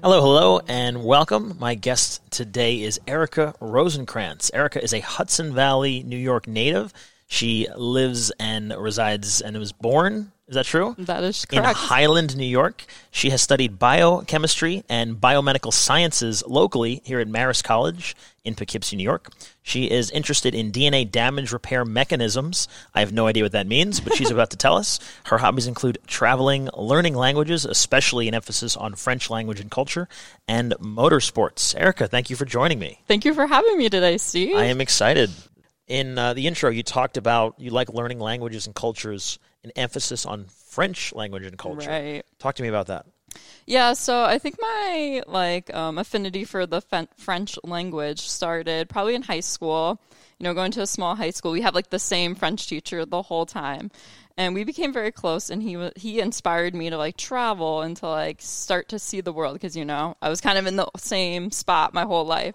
Hello, hello, and welcome. My guest today is Erica Rosenkrantz. Erica is a Hudson Valley, New York native. She lives and resides and was born, is that true? That is correct. In. Highland, New York. She has studied biochemistry and biomedical sciences locally here at Marist College in Poughkeepsie, New York. She is interested in DNA damage repair mechanisms. I have no idea what that means, but she's about to tell us. Her hobbies include traveling, learning languages, especially an emphasis on French language and culture, and motorsports. Erica, thank you for joining me. Thank you for having me today, Steve. I am excited. In uh, the intro, you talked about you like learning languages and cultures, an emphasis on French language and culture. Right. Talk to me about that. Yeah, so I think my like um, affinity for the fen- French language started probably in high school. You know, going to a small high school, we had like the same French teacher the whole time, and we became very close. And he wa he inspired me to like travel and to like start to see the world because you know I was kind of in the same spot my whole life,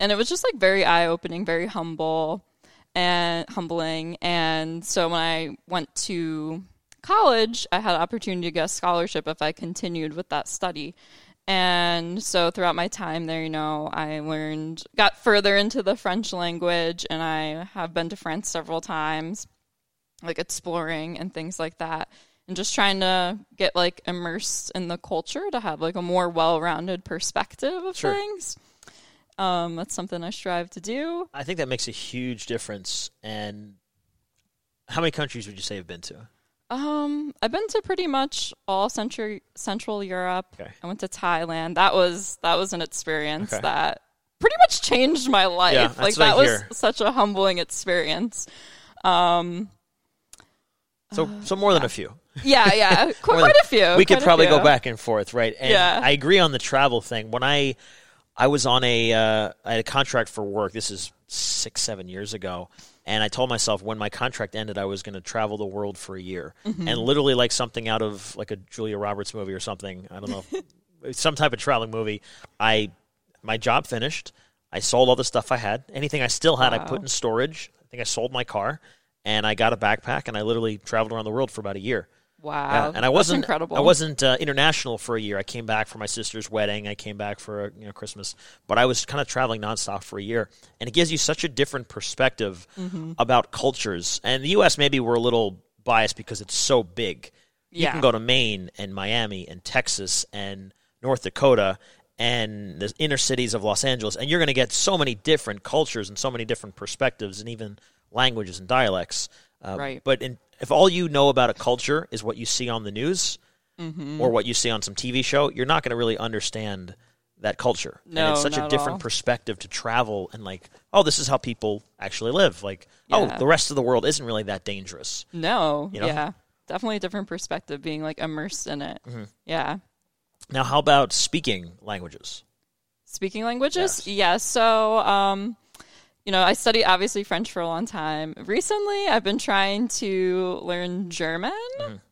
and it was just like very eye opening, very humble and humbling. And so when I went to college, I had an opportunity to get a scholarship if I continued with that study. And so throughout my time there, you know, I learned, got further into the French language, and I have been to France several times, like exploring and things like that. And just trying to get like immersed in the culture to have like a more well rounded perspective of Sure. things. Um, that's something I strive to do. I think that makes a huge difference. And how many countries would you say you've been to? Um, I've been to pretty much all Central Central Europe. Okay. I went to Thailand. That was that was an experience Okay. that pretty much changed my life. Yeah, like that was hear. such a humbling experience. Um, So, so more than a few. yeah, yeah, quite, quite a few. we could probably go back and forth, right? And Yeah. I agree on the travel thing. When I I was on a uh, I had a contract for work. This is six seven years ago, and I told myself when my contract ended, I was going to travel the world for a year, Mm-hmm. and literally like something out of like a Julia Roberts movie or something. I don't know, some type of traveling movie. I my job finished. I sold all the stuff I had. Anything I still had, I put in storage. I think I sold my car, and I got a backpack, and I literally traveled around the world for about a year. Wow, Yeah, and I wasn't incredible. I wasn't uh, international for a year. I came back for my sister's wedding. I came back for you know Christmas, but I was kind of traveling nonstop for a year, and it gives you such a different perspective Mm-hmm. about cultures. And the U.S. maybe we're a little biased because it's so big. Yeah. You can go to Maine and Miami and Texas and North Dakota and the inner cities of Los Angeles, and you're going to get so many different cultures and so many different perspectives and even languages and dialects. Uh, Right. But in, if all you know about a culture is what you see on the news Mm-hmm. or what you see on some TV show, you're not going to really understand that culture. and No, it's such a different all. perspective to travel and like, oh, this is how people actually live. Like, oh, the rest of the world isn't really that dangerous. no, You know? yeah, definitely a different perspective. Being like immersed in it. Mm-hmm. Yeah. Now, how about speaking languages? Speaking languages? Yes. Yeah. So, um, you know, I studied obviously French for a long time. Recently, I've been trying to learn German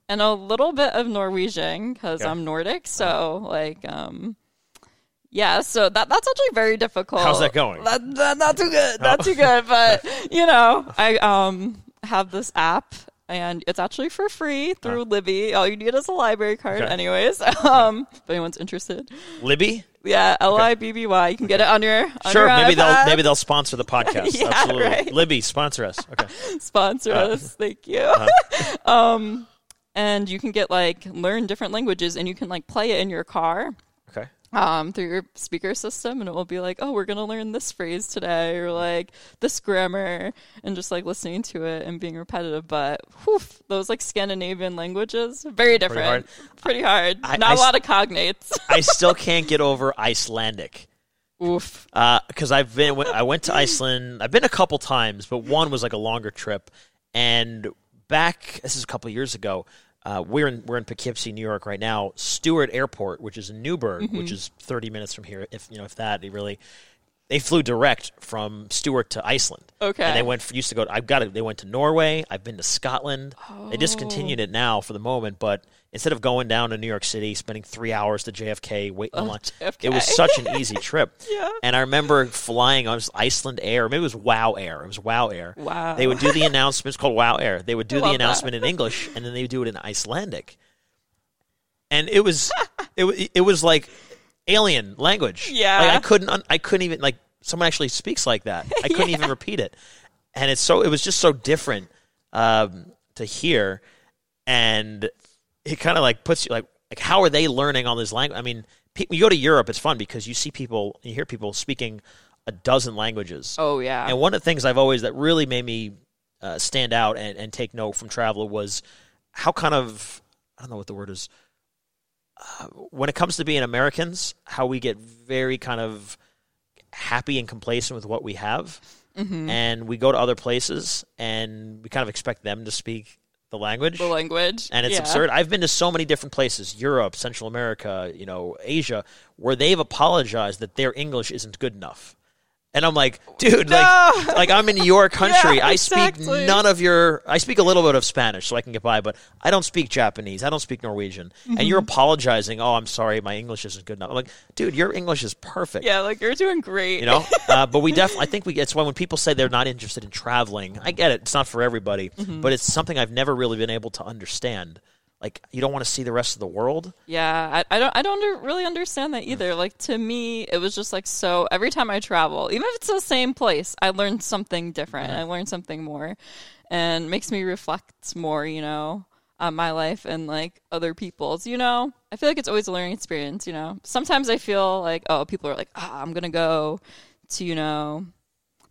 and a little bit of Norwegian because Mm-hmm. I'm Nordic. So, like, um, yeah. So that that's actually very difficult. How's that going? That, that- not too good. Not too good. But you know, I um have this app. And it's actually for free through Libby. All you need is a library card, Okay. anyways. Um, if anyone's interested, Libby? Yeah, L I B B Y. You can get it on your on Sure, your maybe they'll maybe they'll sponsor the podcast. Yeah, Absolutely, right. Libby sponsor us. Okay, sponsor Uh, us. Thank you. uh-huh. um, and you can get like learn different languages, and you can like play it in your car. Um, through your speaker system, and it will be like, "Oh, we're gonna learn this phrase today," or like this grammar, and just like listening to it and being repetitive. But whew, those like Scandinavian languages, very different, hard. pretty hard. I- Not I a lot of cognates. I still can't get over Icelandic. Oof. because I've been I went to Iceland. I've been a couple times, but one was like a longer trip. And back this is a couple years ago. Uh, we're in we're in Poughkeepsie, New York, right now. Stewart Airport, which is in Newburgh, which is thirty minutes from here, if you know if that it really. They flew direct from Stewart to Iceland. Okay. And they went used to go. I've got it. They went to Norway. I've been to Scotland. Oh. They discontinued Oh. it now for the moment, but instead of going down to New York City, spending three hours to JFK, waiting in line, JFK. it was such an easy trip. Yeah. And I remember flying on Icelandair. Maybe it was Wow Air. It was Wow Air. Wow. They would do the announcements called Wow Air. They would do the love that. announcement in English, and then they would do it in Icelandic. And it was, it it was like alien language. Yeah. Like I couldn't, un- I couldn't even like someone actually speaks like that. I couldn't even repeat it, and it's so it was just so different um, to hear, and it kind of like puts you like like how are they learning all this language? I mean, pe- you go to Europe, it's fun because you see people, you hear people speaking a dozen languages. Oh yeah. And one of the things I've always that really made me uh, stand out and, and take note from travel was how kind of I don't know what the word is. Uh, when it comes to being Americans, how we get very kind of happy and complacent with what we have, Mm-hmm. and we go to other places and we kind of expect them to speak the language the language. and it's Yeah. absurd. I've been to so many different places, Europe, Central America, you know, Asia, where they've apologized that their English isn't good enough. And I'm like, dude, like, like I'm in your country. Yeah, I speak none of your. I speak a little bit of Spanish, so I can get by, but I don't speak Japanese. I don't speak Norwegian. And you're Mm-hmm. apologizing. Oh, I'm sorry, my English isn't good enough. I'm like, dude, your English is perfect. Yeah, like you're doing great. You know, uh, but we definitely. I think we. It's why when people say they're not interested in traveling, I get it. It's not for everybody, Mm-hmm. but it's something I've never really been able to understand. Like, you don't want to see the rest of the world. Yeah, I, I don't I don't under, really understand that either. Like to me, it was just like so. Every time I travel, even if it's the same place, I learn something different. I learn something more, and makes me reflect more. You know, on my life and like other people's. You know, I feel like it's always a learning experience. You know, sometimes I feel like oh, people are like, ah, I'm gonna go to you know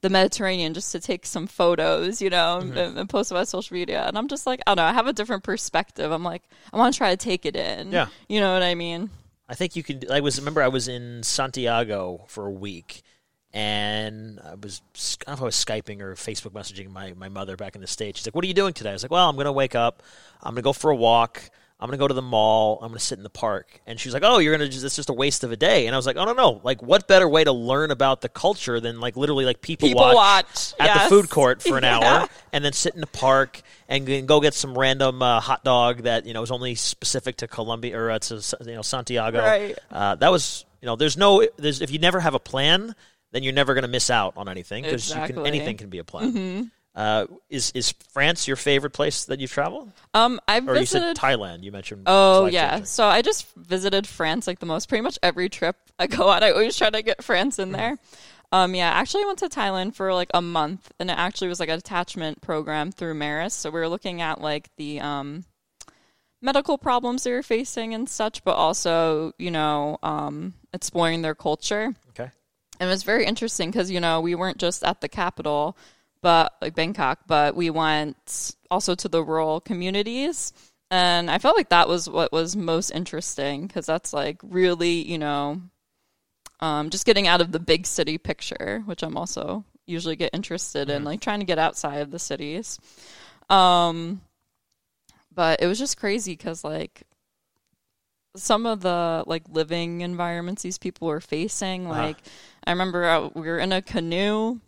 the Mediterranean just to take some photos, you know, and, mm-hmm. and post about social media. And I'm just like, I don't know, I have a different perspective. I'm like, I want to try to take it in. Yeah. You know what I mean? I think you could. I was remember I was in Santiago for a week, and I was I don't know if I was skyping or Facebook messaging my my mother back in the states. She's like, "What are you doing today?" I was like, "Well, I'm going to wake up. I'm going to go for a walk. I'm going to go to the mall. I'm going to sit in the park." And she's like, "Oh, you're going to just it's just a waste of a day." And I was like, "Oh no, no! Like, what better way to learn about the culture than like literally like people, People watch, at yes. the food court for an Yeah. hour, and then sit in the park." And go get some random uh, hot dog that you know is only specific to Colombia or uh, to you know Santiago. Right. Uh, that was, you know, there's no, there's if you never have a plan, then you're never going to miss out on anything because Exactly. anything can be a plan. Uh, is is France your favorite place that you've traveled, Um, I've or you said. Thailand? You mentioned. Oh yeah, so I just visited France like the most. Pretty much every trip I go on, I always try to get France in there. Um, yeah, actually, I went to Thailand for like a month, and it actually was like an attachment program through Marist. So we were looking at like the um, medical problems they were facing and such, but also you know um, exploring their culture. Okay. And it was very interesting because, you know, we weren't just at the capital, but like Bangkok, but we went also to the rural communities. And I felt like that was what was most interesting because that's like really, you know, um, just getting out of the big city picture, which I'm also usually get interested in, like trying to get outside of the cities. Um, but it was just crazy because, like, some of the like living environments these people were facing Uh-huh. like i remember uh, we were in a canoe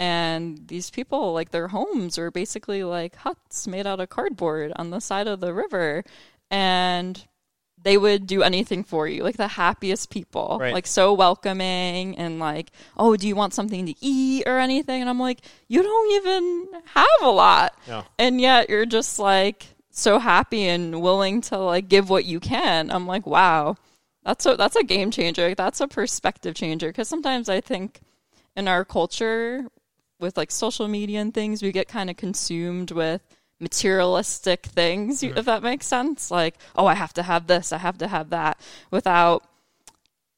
and these people like their homes were basically like huts made out of cardboard on the side of the river. And they would do anything for you like the happiest people. Right. like so welcoming and like oh do you want something to eat or anything? And i'm like you don't even have a lot. And yet you're just like so happy and willing to like give what you can. I'm like wow that's a that's a game changer. That's a perspective changer. Because sometimes i think in our culture with like social media and things we get kind of consumed with materialistic things if that makes sense like oh i have to have this i have to have that without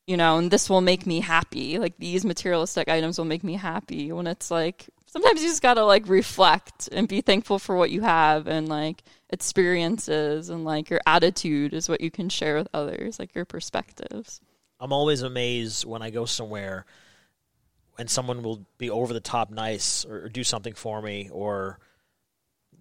you know, and this will make me happy. Like these materialistic items will make me happy. When it's like sometimes you just gotta like reflect and be thankful for what you have and like experiences and like your attitude is what you can share with others, like your perspectives. I'm always amazed when I go somewhere and someone will be over the top nice or, or do something for me or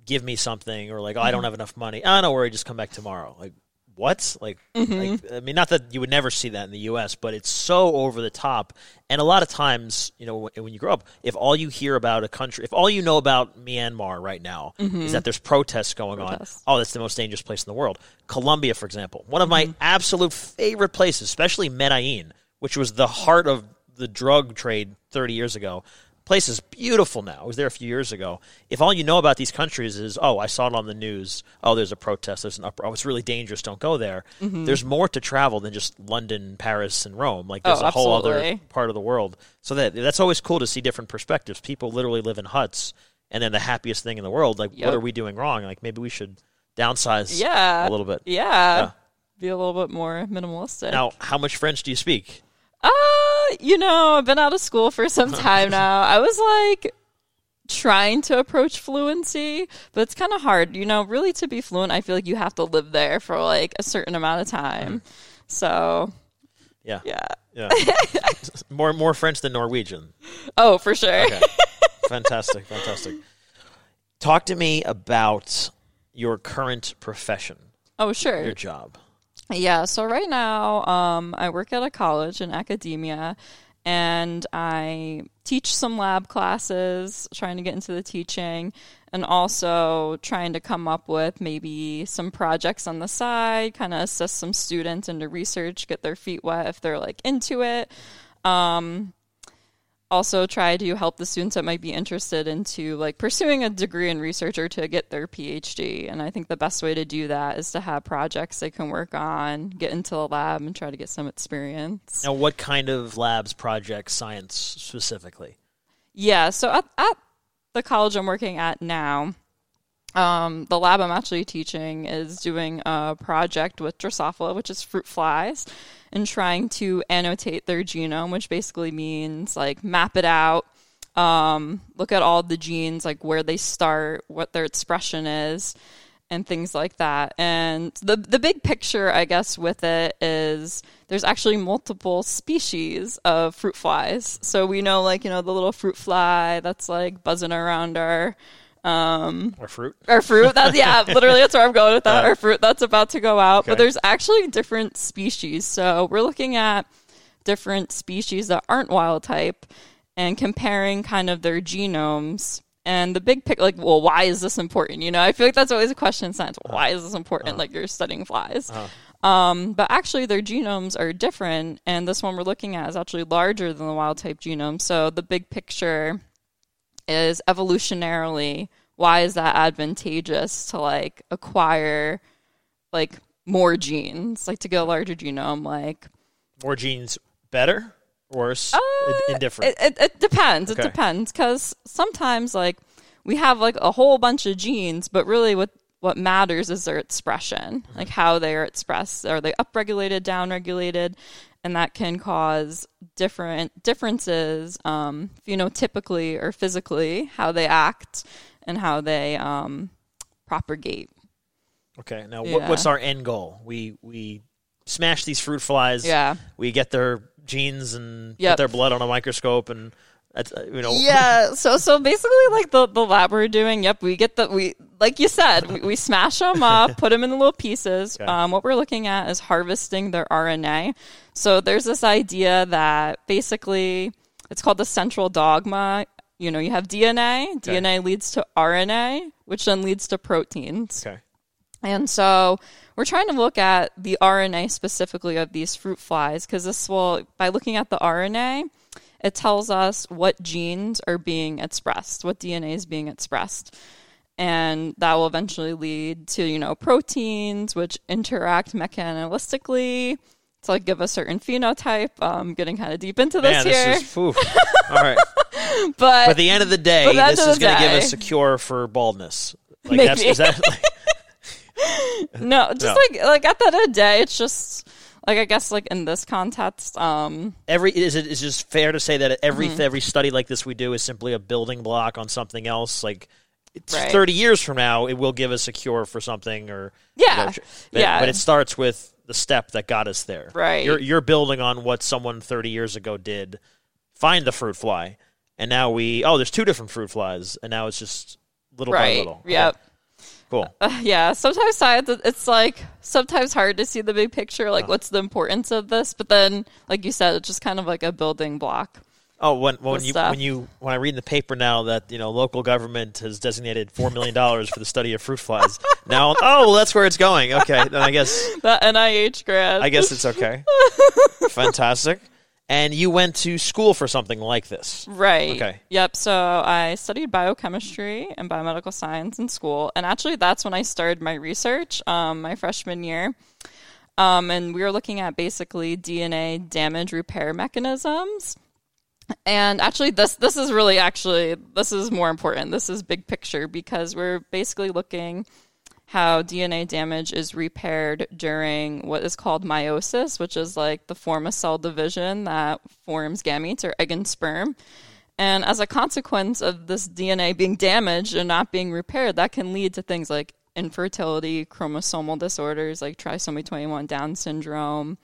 give me something or like, oh, I don't have enough money. Ah, no worry, just come back tomorrow. Like, what? Like, Mm-hmm. like, I mean, not that you would never see that in the U.S., but it's so over the top. And a lot of times, you know, when, when you grow up, if all you hear about a country, if all you know about Myanmar right now is that there's protests going Mm-hmm. Protests. on, oh, that's the most dangerous place in the world. Colombia, for example, one of my Mm-hmm. absolute favorite places, especially Medellin, which was the heart of the drug trade 30 years ago. Place is beautiful now. I was there a few years ago. If all you know about these countries is, oh, I saw it on the news. Oh, there's a protest. There's an uproar. Oh, it's really dangerous. Don't go there. There's more to travel than just London, Paris, and Rome. Like there's Mm-hmm. Oh, a whole other part of the world. So that that's always cool to see different perspectives. People literally live in huts, and then the happiest thing in the world. Like, Yep. what are we doing wrong? Like, maybe we should downsize Yeah. a little bit. Yeah. Yeah. Be a little bit more minimalistic. Now, how much French do you speak? You know, I've been out of school for some time now. I was like trying to approach fluency, but it's kind of hard. You know, really to be fluent, I feel like you have to live there for like a certain amount of time. Mm. So, Yeah, yeah. yeah. more more French than Norwegian. Oh, for sure. Okay. fantastic, fantastic. Talk to me about your current profession, Oh, sure. your job. Yeah, so right now, um, I work at a college in academia, and I teach some lab classes, trying to get into the teaching, and also trying to come up with maybe some projects on the side, kind of assist some students into research, get their feet wet if they're like into it. Um, also try to help the students that might be interested into like pursuing a degree in research or to get their phd and i think the best way to do that is to have projects they can work on get into the lab and try to get some experience Now, what kind of labs, projects, science specifically? yeah so at, at the college i'm working at now um, the lab i'm actually teaching is doing a project with drosophila which is fruit flies and trying to annotate their genome which basically means like map it out um, look at all the genes like where they start what their expression is and things like that. And the the big picture i guess with it is there's actually multiple species of fruit flies. So we know like you know the little fruit fly that's like buzzing around our Or fruit? our fruit. That's yeah, literally that's where I'm going with that. Uh, Our fruit that's about to go out. But there's actually different species. So we're looking at different species that aren't wild type and comparing kind of their genomes. And the big pick, like, well, why is this important? You know, I feel like that's always a question in science. Why is this important? Like you're studying flies. Um, but actually, their genomes are different, and this one we're looking at is actually larger than the wild type genome. So the big picture is evolutionarily why is that advantageous to like acquire like more genes, like to get a larger genome, like More genes better? Worse? In- indifferent? Uh, it, it, it depends. Okay. It depends because sometimes like we have like a whole bunch of genes, but really what what matters is their expression, like how they are expressed. Are they upregulated, downregulated? And that can cause different differences, um, phenotypically or physically, how they act and how they um, propagate. Okay. Now, what, what's our end goal? We we smash these fruit flies. Yeah. We get their genes and Yep. put their blood on a microscope, and that's uh, you know. yeah so so basically like the the lab we're doing yep we get the we like you said we, we smash them up put them in the little pieces Okay. um, what we're looking at is harvesting their rna so there's this idea that basically it's called the central dogma you know you have dna dna leads to rna which then leads to proteins Okay. and so we're trying to look at the RNA specifically of these fruit flies because this will, by looking at the RNA, it tells us what genes are being expressed, what DNA is being expressed. And that will eventually lead to, you know, proteins which interact mechanistically to like give a certain phenotype. Um, getting kind of deep into this Man, here, this is all right. but But at the end of the day, But at the this is going to give us a cure for baldness. Like Maybe. that's is that like, no, just No. like like at the end of the day, it's just like I guess like in this context, um, every is it is just fair to say that every Mm-hmm. every study like this we do is simply a building block on something else like it's Right. 30 years from now it will give us a cure for something or Yeah. you know, but, Yeah. but it starts with the step that got us there Right. you're you're building on what someone 30 years ago did find the fruit fly and now we oh there's two different fruit flies and now it's just little by little Yep. Cool. Uh, yeah, sometimes science it's like sometimes hard to see the big picture, like what's the importance of this, but then like you said, it's just kind of like a building block. Oh, when when you stuff. when you when I read in the paper now that you know local government has designated four million dollars for the study of fruit flies. Now, oh, well, that's where it's going. Okay, then I guess That NIH grant. I guess it's okay. Fantastic. And you went to school for something like this. Right. Okay. Yep. So I studied biochemistry and biomedical science in school, and actually that's when I started my research, um, my freshman year. Um, and we were looking at basically DNA damage repair mechanisms. And actually, this this is really actually this is more important. This is big picture because we're basically looking how DNA damage is repaired during what is called meiosis, which is like the form of cell division that forms gametes or egg and sperm. And as a consequence of this DNA being damaged and not being repaired, that can lead to things like infertility, chromosomal disorders like trisomy 21 Down syndrome.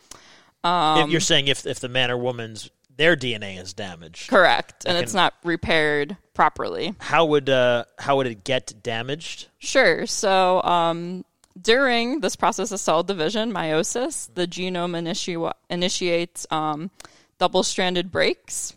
Um, If you're saying if if the man or woman's their DNA is damaged, Correct. And it's not repaired properly. how would uh, how would it get damaged? Sure. So, um, during this process of cell division, meiosis, the genome initi- initiates um, double stranded breaks.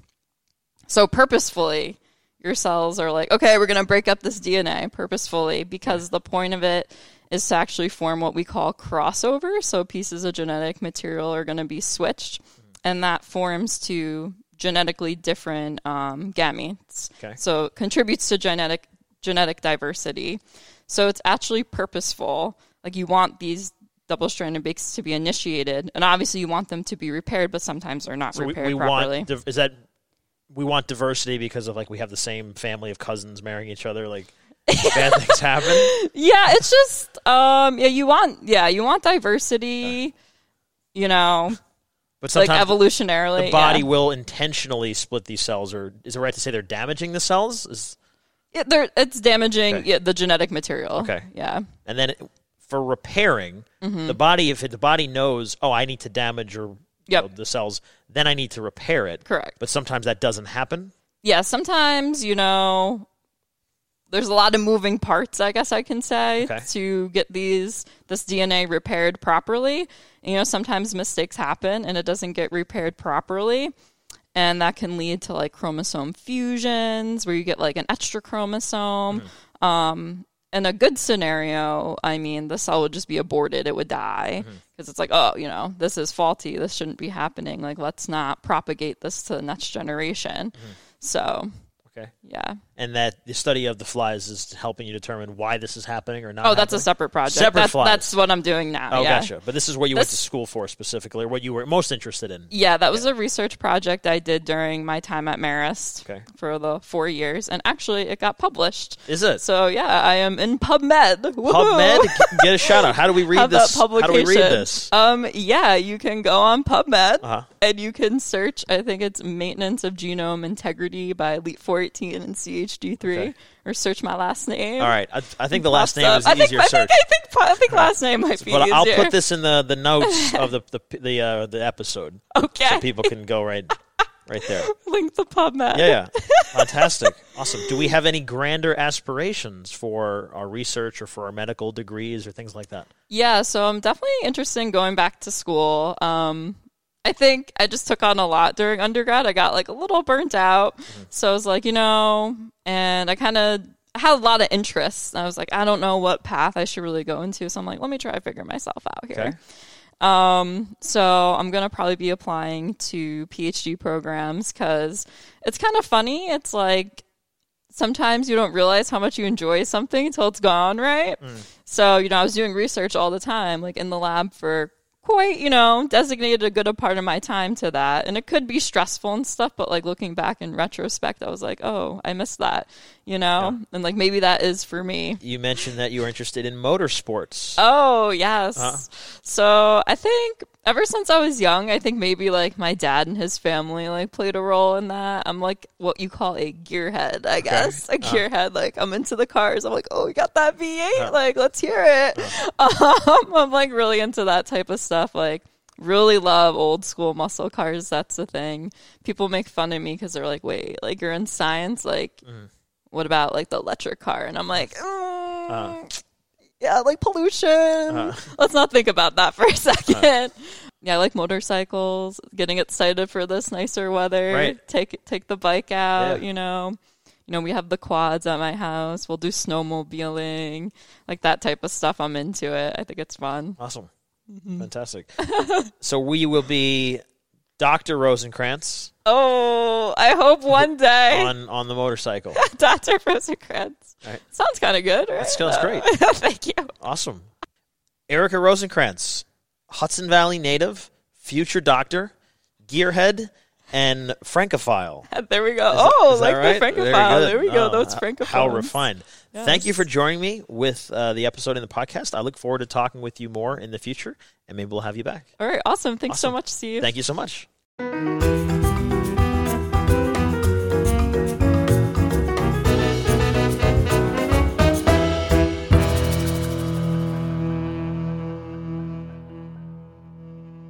So, purposefully, your cells are like, okay, we're going to break up this DNA purposefully because the point of it is to actually form what we call crossover. So, pieces of genetic material are going to be switched, and that forms to genetically different um, gametes. Okay. So, it contributes to genetic genetic diversity. So it's actually purposeful. Like you want these double-stranded breaks to be initiated, and obviously you want them to be repaired, but sometimes they're not So repaired we properly. want div- is that we want diversity because of like we have the same family of cousins marrying each other. Like bad things happen. yeah, it's just um, yeah, you want yeah, you want diversity. You know, But like evolutionarily, the body yeah. will intentionally split these cells, or is it right to say they're damaging the cells? Is, Yeah, they're, it's damaging Okay. yeah, the genetic material. Okay. yeah, and then it, for repairing Mm-hmm. the body, if it, the body knows, oh, I need to damage or Yep. know, the cells, then I need to repair it. correct. But sometimes that doesn't happen. yeah, sometimes, you know, there's a lot of moving parts, I guess I can say, Okay. to get these this DNA repaired properly. You know, sometimes mistakes happen and it doesn't get repaired properly. And that can lead to like chromosome fusions where you get like an extra chromosome. Mm-hmm. Um, in a good scenario, I mean, the cell would just be aborted. It would die mm-hmm. because it's like, oh, you know, this is faulty. This shouldn't be happening. Like, let's not propagate this to the next generation. Mm-hmm. So, Okay. yeah. And that the study of the flies is helping you determine why this is happening or not. Oh, that's a separate project. Separate that's, flies. that's what I'm doing now. Oh, yeah. gotcha. But this is what you went to school for specifically, or what you were most interested in. Yeah, that was a research project I did during my time at Marist Okay. for the four years, and actually it got published. Is it So yeah, I am in PubMed. Woohoo! PubMed? Get a shout out. How do we read Have this? that How do we read this? Um, yeah, you can go on PubMed Uh-huh. and you can search. I think it's Maintenance of Genome Integrity by LET- 418 and CHD3, Okay. or search my last name. All right. I, I think the last name up. is the I think, easier I search. think, I think, I think last name might be easier. but easier. I'll put this in the, the notes of the the the, uh, the episode okay. so people can go right right there. link the PubMed. Yeah, yeah. Fantastic. Awesome. Do we have any grander aspirations for our research or for our medical degrees or things like that? Yeah, so I'm definitely interested in going back to school. Um, I think I just took on a lot during undergrad. I got like a little burnt out. So I was like, you know, and I kind of had a lot of interests. I was like, I don't know what path I should really go into. So I'm like, let me try to figure myself out here. Okay. Um, so I'm gonna probably be applying to PhD programs because it's kind of funny. It's like sometimes you don't realize how much you enjoy something until it's gone, right? So you know, I was doing research all the time, like in the lab for quite, you know, designated a good a part of my time to that, and it could be stressful and stuff. But like looking back in retrospect, I was like, oh, I missed that, you know, and like maybe that is for me. You mentioned that you were interested in motorsports. Oh, yes. Uh-huh. So I think ever since I was young, I think maybe like my dad and his family like played a role in that. I'm like what you call a gearhead, I guess. A Uh-huh. gearhead. Like I'm into the cars. I'm like, oh, we got that V8. Like, let's hear it. Um, I'm like really into that type of stuff. Like, really love old school muscle cars. That's the thing. People make fun of me because they're like, wait, like you're in science. Like, Mm-hmm. what about like the electric car? And I'm like, mm, Uh-huh. Yeah, like pollution. Uh-huh. Let's not think about that for a second. Yeah, I like motorcycles, getting excited for this nicer weather. Right. Take take the bike out, Yeah. you know. You know, we have the quads at my house. We'll do snowmobiling, like that type of stuff. I'm into it. I think it's fun. Awesome. Fantastic. so we will be Dr. Rosencrantz Oh, I hope one day on, on the motorcycle. Dr. Rosencrantz. Right. Sounds kind of good, right? That sounds great. Thank you. Awesome. Erica Rosencrantz, Hudson Valley native, future doctor, gearhead, and francophile. There we go. oh, that like right? the francophile. There we go. Oh, Those francophones. How refined. Thank you for joining me with uh, the episode in the podcast. I look forward to talking with you more in the future, and maybe we'll have you back. All right, awesome. Thanks so Awesome. much, Steve. Thank you so much. Música